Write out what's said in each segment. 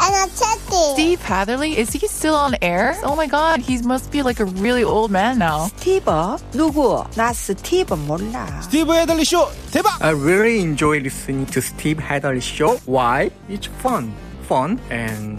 energetic. Steve Hatherley, is he still on air? Oh my god, he must be like a really old man now. 스티브? 누구? 나 스티브 몰라. 스티브 헤들리 쇼 대박! I really enjoy listening to Steve Hadley show. Why? It's fun, fun, and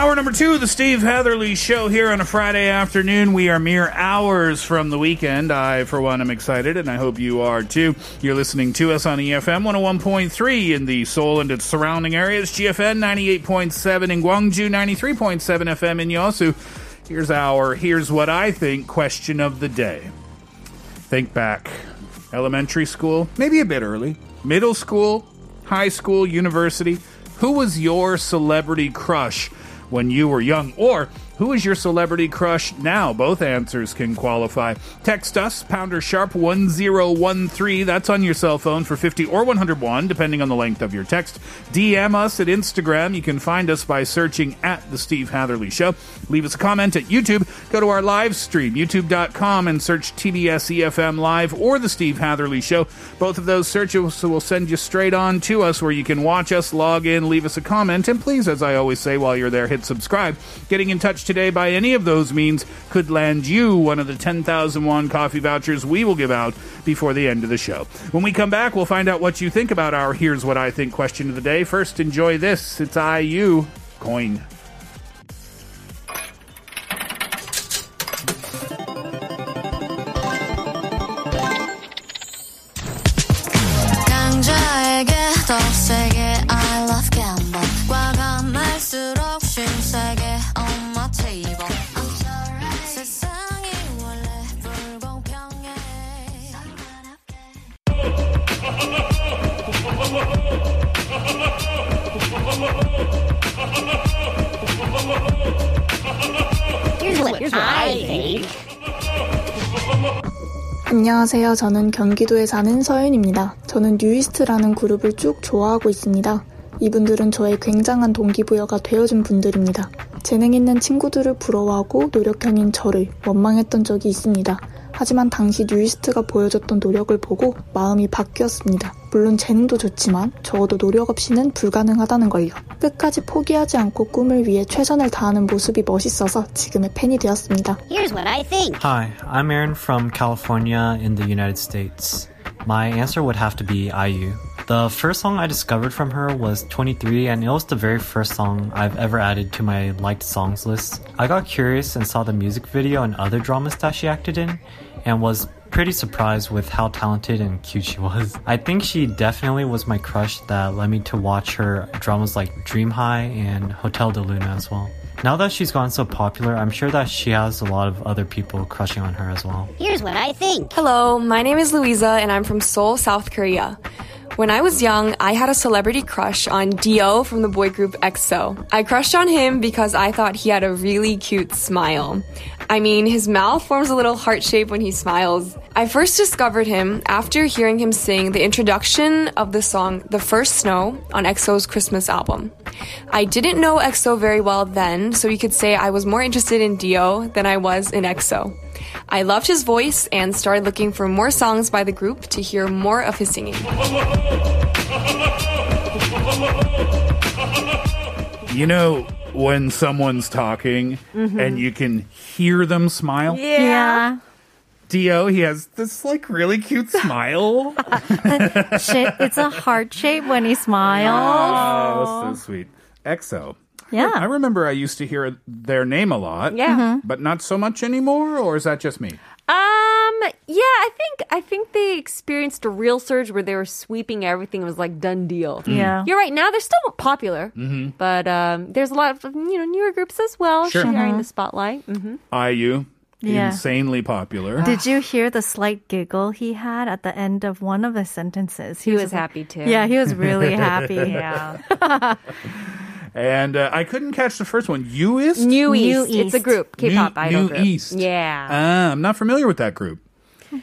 Hour number two of the Steve Hatherly Show here on a Friday afternoon. We are mere hours from the weekend. I, for one, am excited, and I hope you are too. You're listening to us on EFM 101.3 in the Seoul and its surrounding areas, GFN 98.7 in Gwangju, 93.7 FM in Yosu. Here's our Here's What I Think question of the day. Think back. Elementary school, maybe a bit early. Middle school, high school, university. Who was your celebrity crush when you were young? Or who is your celebrity crush now? Both answers can qualify. Text us, pounder sharp 1013. That's on your cell phone for 50 or 101, depending on the length of your text. DM us at Instagram. You can find us by searching at The Steve Hatherly Show. Leave us a comment at YouTube. Go to our live stream, youtube.com, and search TBS EFM Live or The Steve Hatherly Show. Both of those searches will send you straight on to us where you can watch us, log in, leave us a comment, and please, as I always say while you're there, hit subscribe. Getting in touch today by any of those means could land you one of the 10,000 won coffee vouchers we will give out before the end of the show. When we come back, we'll find out what you think about our Here's What I Think question of the day. First, enjoy this. It's IU coin. 강자 안녕하세요. 저는 경기도에 사는 서윤입니다. 저는 뉴이스트라는 그룹을 쭉 좋아하고 있습니다. 이분들은 저의 굉장한 동기부여가 되어준 분들입니다. 재능 있는 친구들을 부러워하고 노력형인 저를 원망했던 적이 있습니다. 하지만 당시 뉴이스트가 보여줬던 노력을 보고 마음이 바뀌었습니다. 물론 재능도 좋지만 적어도 노력 없이는 불가능하다는 걸요. 끝까지 포기하지 않고 꿈을 위해 최선을 다하는 모습이 멋있어서 지금의 팬이 되었습니다. Here's what I think. Hi, I'm Aaron from California in the United States. My answer would have to be IU. The first song I discovered from her was 23, and it was the very first song I've ever added to my liked songs list. I got curious and saw the music video and other dramas that she acted in, and was pretty surprised with how talented and cute she was. I think she definitely was my crush that led me to watch her dramas like Dream High and Hotel de Luna as well. Now that she's gone so popular, I'm sure that she has a lot of other people crushing on her as well. Here's what I think. Hello, my name is Louisa and I'm from Seoul, South Korea. When I was young, I had a celebrity crush on Dio from the boy group EXO. I crushed on him because I thought he had a really cute smile. I mean, his mouth forms a little heart shape when he smiles. I first discovered him after hearing him sing the introduction of the song The First Snow on EXO's Christmas album. I didn't know EXO very well then, so you could say I was more interested in Dio than I was in EXO. I loved his voice and started looking for more songs by the group to hear more of his singing. You know, when someone's talking mm-hmm. and you can hear them smile? Yeah. Dio, he has this like really cute smile. Shape- it's a heart shape when he smiles. Oh, so sweet. EXO. Yeah. I remember I used to hear their name a lot. Yeah. Mhm. But not so much anymore, or is that just me? Um, yeah, I think I think they experienced a real surge where they were sweeping everything. It was like done deal. Mm. Yeah. You're right. Now they're still popular, Mhm. but um, there's a lot of you know newer groups as well Sure. sharing the spotlight. hmm IU, Yeah. insanely popular. Did you hear the slight giggle he had at the end of one of the sentences? He was just like- happy too. Yeah, he was really happy. Yeah. And uh, I couldn't catch the first one. Uist? New New East. It's a group, K-pop New, idol New group. East. Yeah. Ah, I'm not familiar with that group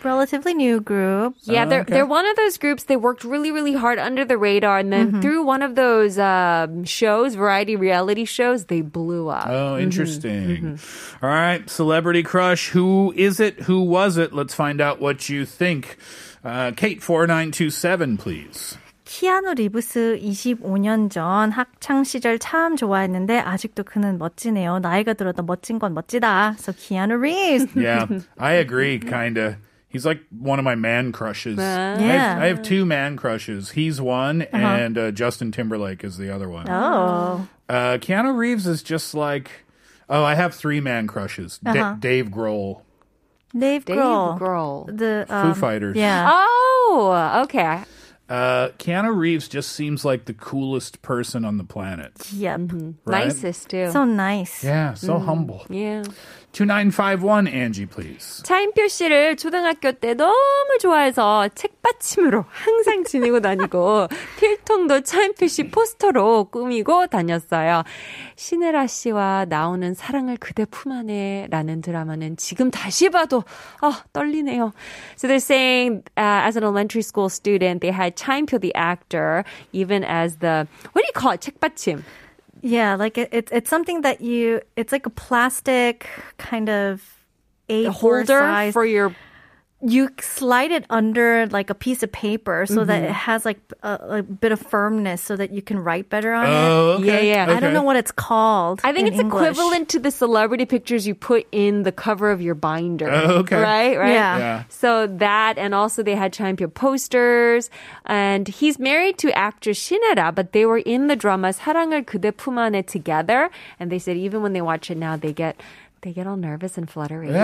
Relatively new group. Yeah, Oh, they're okay. they're one of those groups. They worked really, really hard under the radar, and then through one of those um, shows, variety reality shows, they blew up. Oh, interesting. All right, celebrity crush. Who is it? Who was it? Let's find out what you think. Uh, Kate four nine two seven, please. 키아누 리브스 25년 전 학창 시절 참 좋아했는데 아직도 그는 멋지네요. 나이가 들어도 멋진 건 멋지다. So Keanu Reeves. Yeah, I agree. Kinda. He's like one of my man crushes. I, have, Yeah. I have two man crushes. He's one, and uh, Justin Timberlake is the other one. Oh. Uh, Keanu Reeves is just like. Oh, I have three man crushes. Da- Uh-huh. Dave Grohl, Dave Dave Grohl. Grohl. The Foo um, Fighters. Yeah. Oh, okay. Uh, Keanu Reeves just seems like the coolest person on the planet. Yep. Right? Nicest too. So nice. Yeah, so humble. yeah. 2951, Angie, please. 차인표 씨를 초등학교 때 너무 좋아해서 책받침으로 항상 지니고 다니고 필통도 차인표 씨 포스터로 꾸미고 다녔어요. 신혜라 씨와 나오는 사랑을 그대 품 안에 라는 드라마는 지금 다시 봐도 아, 떨리네요. So they're saying uh, as an elementary school student they had 차인표 the actor even as the what do you call it? 책받침. Yeah, like it, it, it's something that you, it's like a plastic kind of A A4 holder size. for your you slide it under like a piece of paper so mm-hmm. that it has like a, a, bit of firmness so that you can write better on oh, it. Okay. Yeah, yeah. Okay. I don't know what it's called. I think it's English. equivalent to the celebrity pictures you put in the cover of your binder. Oh, okay. Right, right. Yeah. yeah. So that, and also they had champion posters. And he's married to actress Shin Ae-ra, but they were in the drama 사랑을 그대 품 안에 together. And they said even when they watch it now, they get they get all nervous and fluttery. Oh,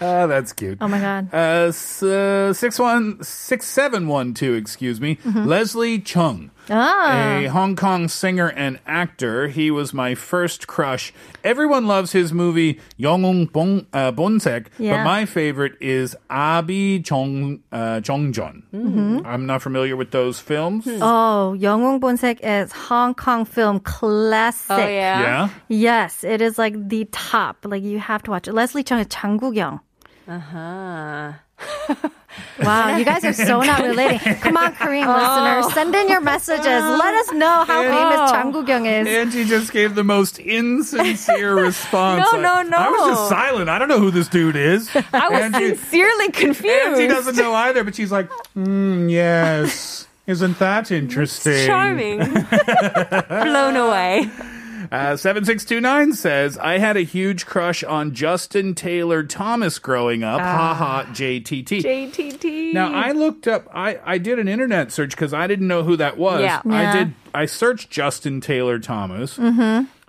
that's cute. Oh my God. Uh, s- uh, six one six seven one two. Excuse me, Leslie Chung, Ah. a Hong Kong singer and actor. He was my first crush. Everyone loves his movie Yongung Bong uh, Bonsek, yeah. but my favorite is Abi Chong uh, Jongjon. Mm-hmm. I'm not familiar with those films. Hmm. Oh, Yongung Bonsek is Hong Kong film classic. Oh, yeah. yeah. Yes, it is like the top. Like you have to watch it. Leslie Cheung is Chang Young. Uh huh. wow, you guys are so not relating. Come on, Korean oh. listeners, send in your messages. Let us know how and, famous Chang Gukyung is. Angie just gave the most insincere response. no, no, no. I, I was just silent. I don't know who this dude is. I was Angie, sincerely confused. Angie doesn't know either, but she's like, mm, yes. Isn't that interesting? Charming. Blown away. Uh, 7629 says, I had a huge crush on Justin Taylor Thomas growing up. Ha ha, JTT. JTT. Now I looked up. I I did an internet search because I didn't know who that was. Yeah. I did. I searched Justin Taylor Thomas.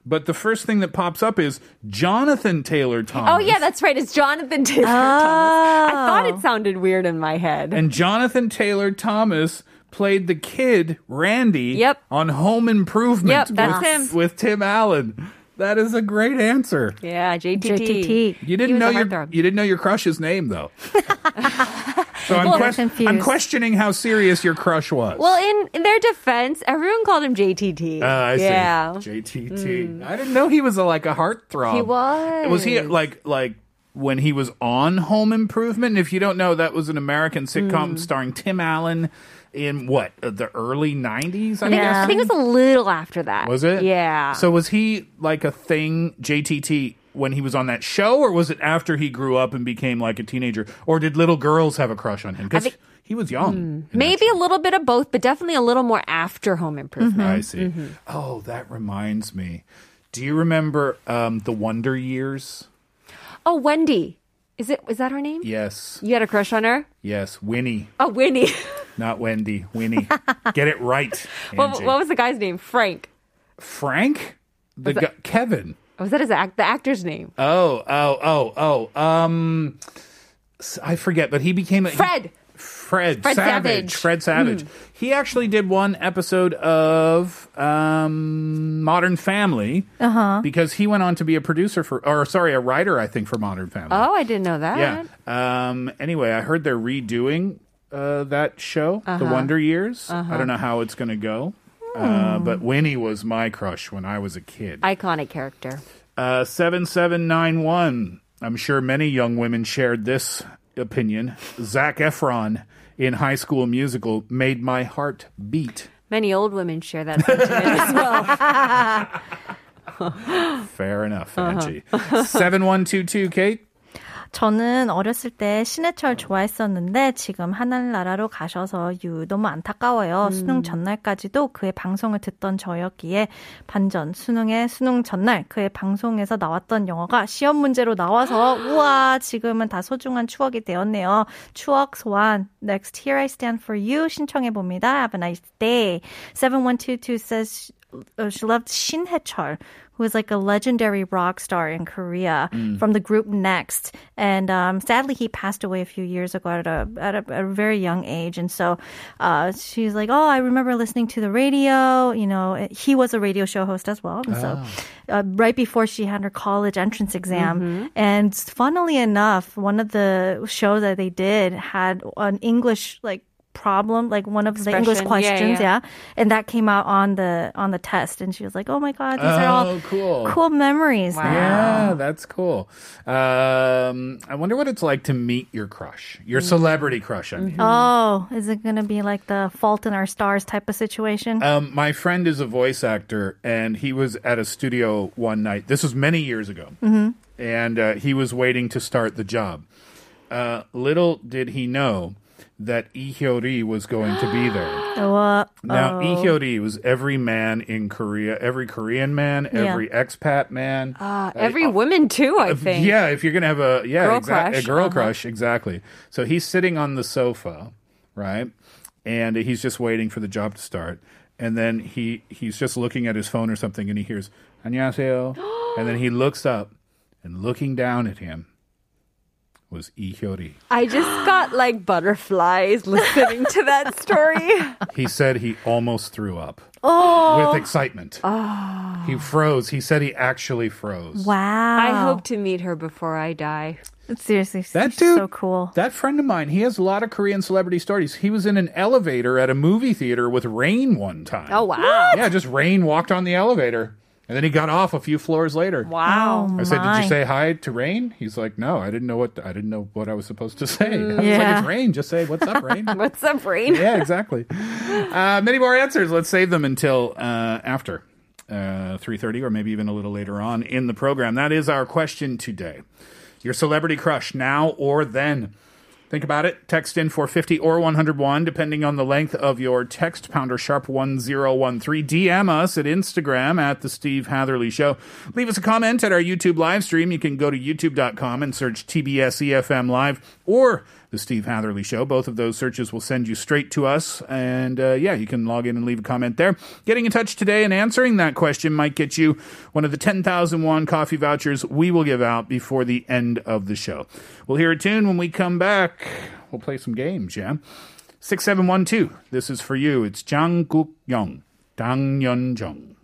But the first thing that pops up is Jonathan Taylor Thomas. Oh yeah, that's right. It's Jonathan Taylor Thomas. I thought it sounded weird in my head. and Jonathan Taylor Thomas played the kid Randy. Yep. On Home Improvement. Yep, that's with, him. with Tim Allen. That is a great answer. yeah, JTT. JTT. You didn't know your heartthrob. you didn't know your crush's name though. so I'm, Well, ques- I'm questioning how serious your crush was. Well, in, in their defense, everyone called him JTT. Uh, I yeah. Mm. see. JTT. I didn't know he was a, like a heartthrob. He was. Was he like like when he was on Home Improvement? And if you don't know, that was an American sitcom Mm. starring Tim Allen in what uh, the early '90s. I think. I think it was a little after that. Was it? Yeah. So was he like a thing, JTT, when he was on that show, or was it after he grew up and became like a teenager, or did little girls have a crush on him? Because he was young. that Maybe a little bit of both, but definitely a little more after Home Improvement. I see. Oh, that reminds me. Do you remember um, the Wonder Years? Oh, Wendy. Is it? Is that her name? Yes, You had a crush on her? yes, Winnie, Oh, Winnie. not Wendy. Winnie, get it right. what, what was the guy's name? Frank. Frank? The guy, Kevin. Was that his act? The actor's name? Oh, oh, oh, oh. Um, I forget, but he became a he- Fred. Fred, Fred Savage. Savage. Fred Savage. Mm. He actually did one episode of um, Modern Family Uh-huh. because he went on to be a producer for, or sorry, a writer, I think, for Modern Family. Oh, I didn't know that. Yeah. Um, anyway, I heard they're redoing uh, that show, The Uh-huh. Wonder Years. I Uh-huh. don't know how it's going to go. Uh, but Winnie was my crush when I was a kid. Iconic character. Uh, 7791. I'm sure many young women shared this opinion. Zac Efron in High School Musical made my heart beat. Many old women share that sentiment as well. Fair enough, Uh-huh. Angie. 7122, Kate. 저는 어렸을 때 신해철 좋아했었는데 지금 하늘나라로 가셔서 유 너무 안타까워요. 수능 전날까지도 그의 방송을 듣던 저였기에 반전 수능의 수능 전날 그의 방송에서 나왔던 영어가 시험 문제로 나와서 우와 지금은 다 소중한 추억이 되었네요. 추억 소환. Next Here I Stand For You 신청해 봅니다. Have a nice day. 7122 says uh, she loved Shin Hae-chul, who is like a legendary rock star in Korea Mm. from the group Next. And um, sadly, he passed away a few years ago at a, at a, at a very young age. And so uh, she's like, oh, I remember listening to the radio. You know, he was a radio show host as well. And so uh, right before she had her college entrance exam. Mhm. And funnily enough, one of the shows that they did had an English like problem, like one of the English Expression. Yeah, questions, yeah. yeah. And that came out on the on the test, and she was like, "Oh my god, these are all Oh, cool. cool memories." Yeah, that's cool. Um, I wonder what it's like to meet your crush, your celebrity crush. I mean. Oh, is it gonna be like the Fault in Our Stars type of situation? Um, my friend is a voice actor, and he was at a studio one night. This was many years ago, hmm and uh, he was waiting to start the job. Uh, little did he know that Lee Hyori was going to be there. Oh, uh, now, oh. Lee Hyori was every man in Korea, every Korean man, Yeah. every expat man. Uh, every uh, woman too, I think. yeah, if you're gonna have a yeah, Girl crush. a girl Uh-huh. crush, exactly. So he's sitting on the sofa, right, and he's just waiting for the job to start. And then he he's just looking at his phone or something, and he hears "안녕하세요," and then he looks up and looking down at him was Lee Hyori. I just got like butterflies listening to that story. He said he almost threw up Oh. with excitement. Oh. He froze. He said he actually froze. Wow. I hope to meet her before I die. Seriously, That dude, so cool. That friend of mine, he has a lot of Korean celebrity stories. He was in an elevator at a movie theater with Rain one time. Oh, wow. Yeah, just Rain walked on the elevator. And then he got off a few floors later. Wow. I said, "Did you say hi to Rain?" He's like, "No, I didn't know what I didn't know what I was supposed to say." I was like, Yeah. "It's Rain. Just say what's up, Rain." What's up, Rain? yeah, exactly. Uh, many more answers. Let's save them until uh, after uh, 3.30 or maybe even a little later on in the program. That is our question today. Your celebrity crush, now or then. Think about it. Text in for 50 or 101, depending on the length of your text. Pounder sharp 1013. DM us at Instagram at The Steve Hatherly Show. Leave us a comment at our YouTube live stream. You can go to youtube.com and search TBS EFM Live or The Steve Hatherly Show. Both of those searches will send you straight to us. And uh, yeah, you can log in and leave a comment there. Getting in touch today and answering that question might get you one of the 10,000 won coffee vouchers we will give out before the end of the show. We'll hear a tune when we come back. We'll play some games, yeah? 6712. This is for you. It's Jang Guk Young. Dang Yeon Jung.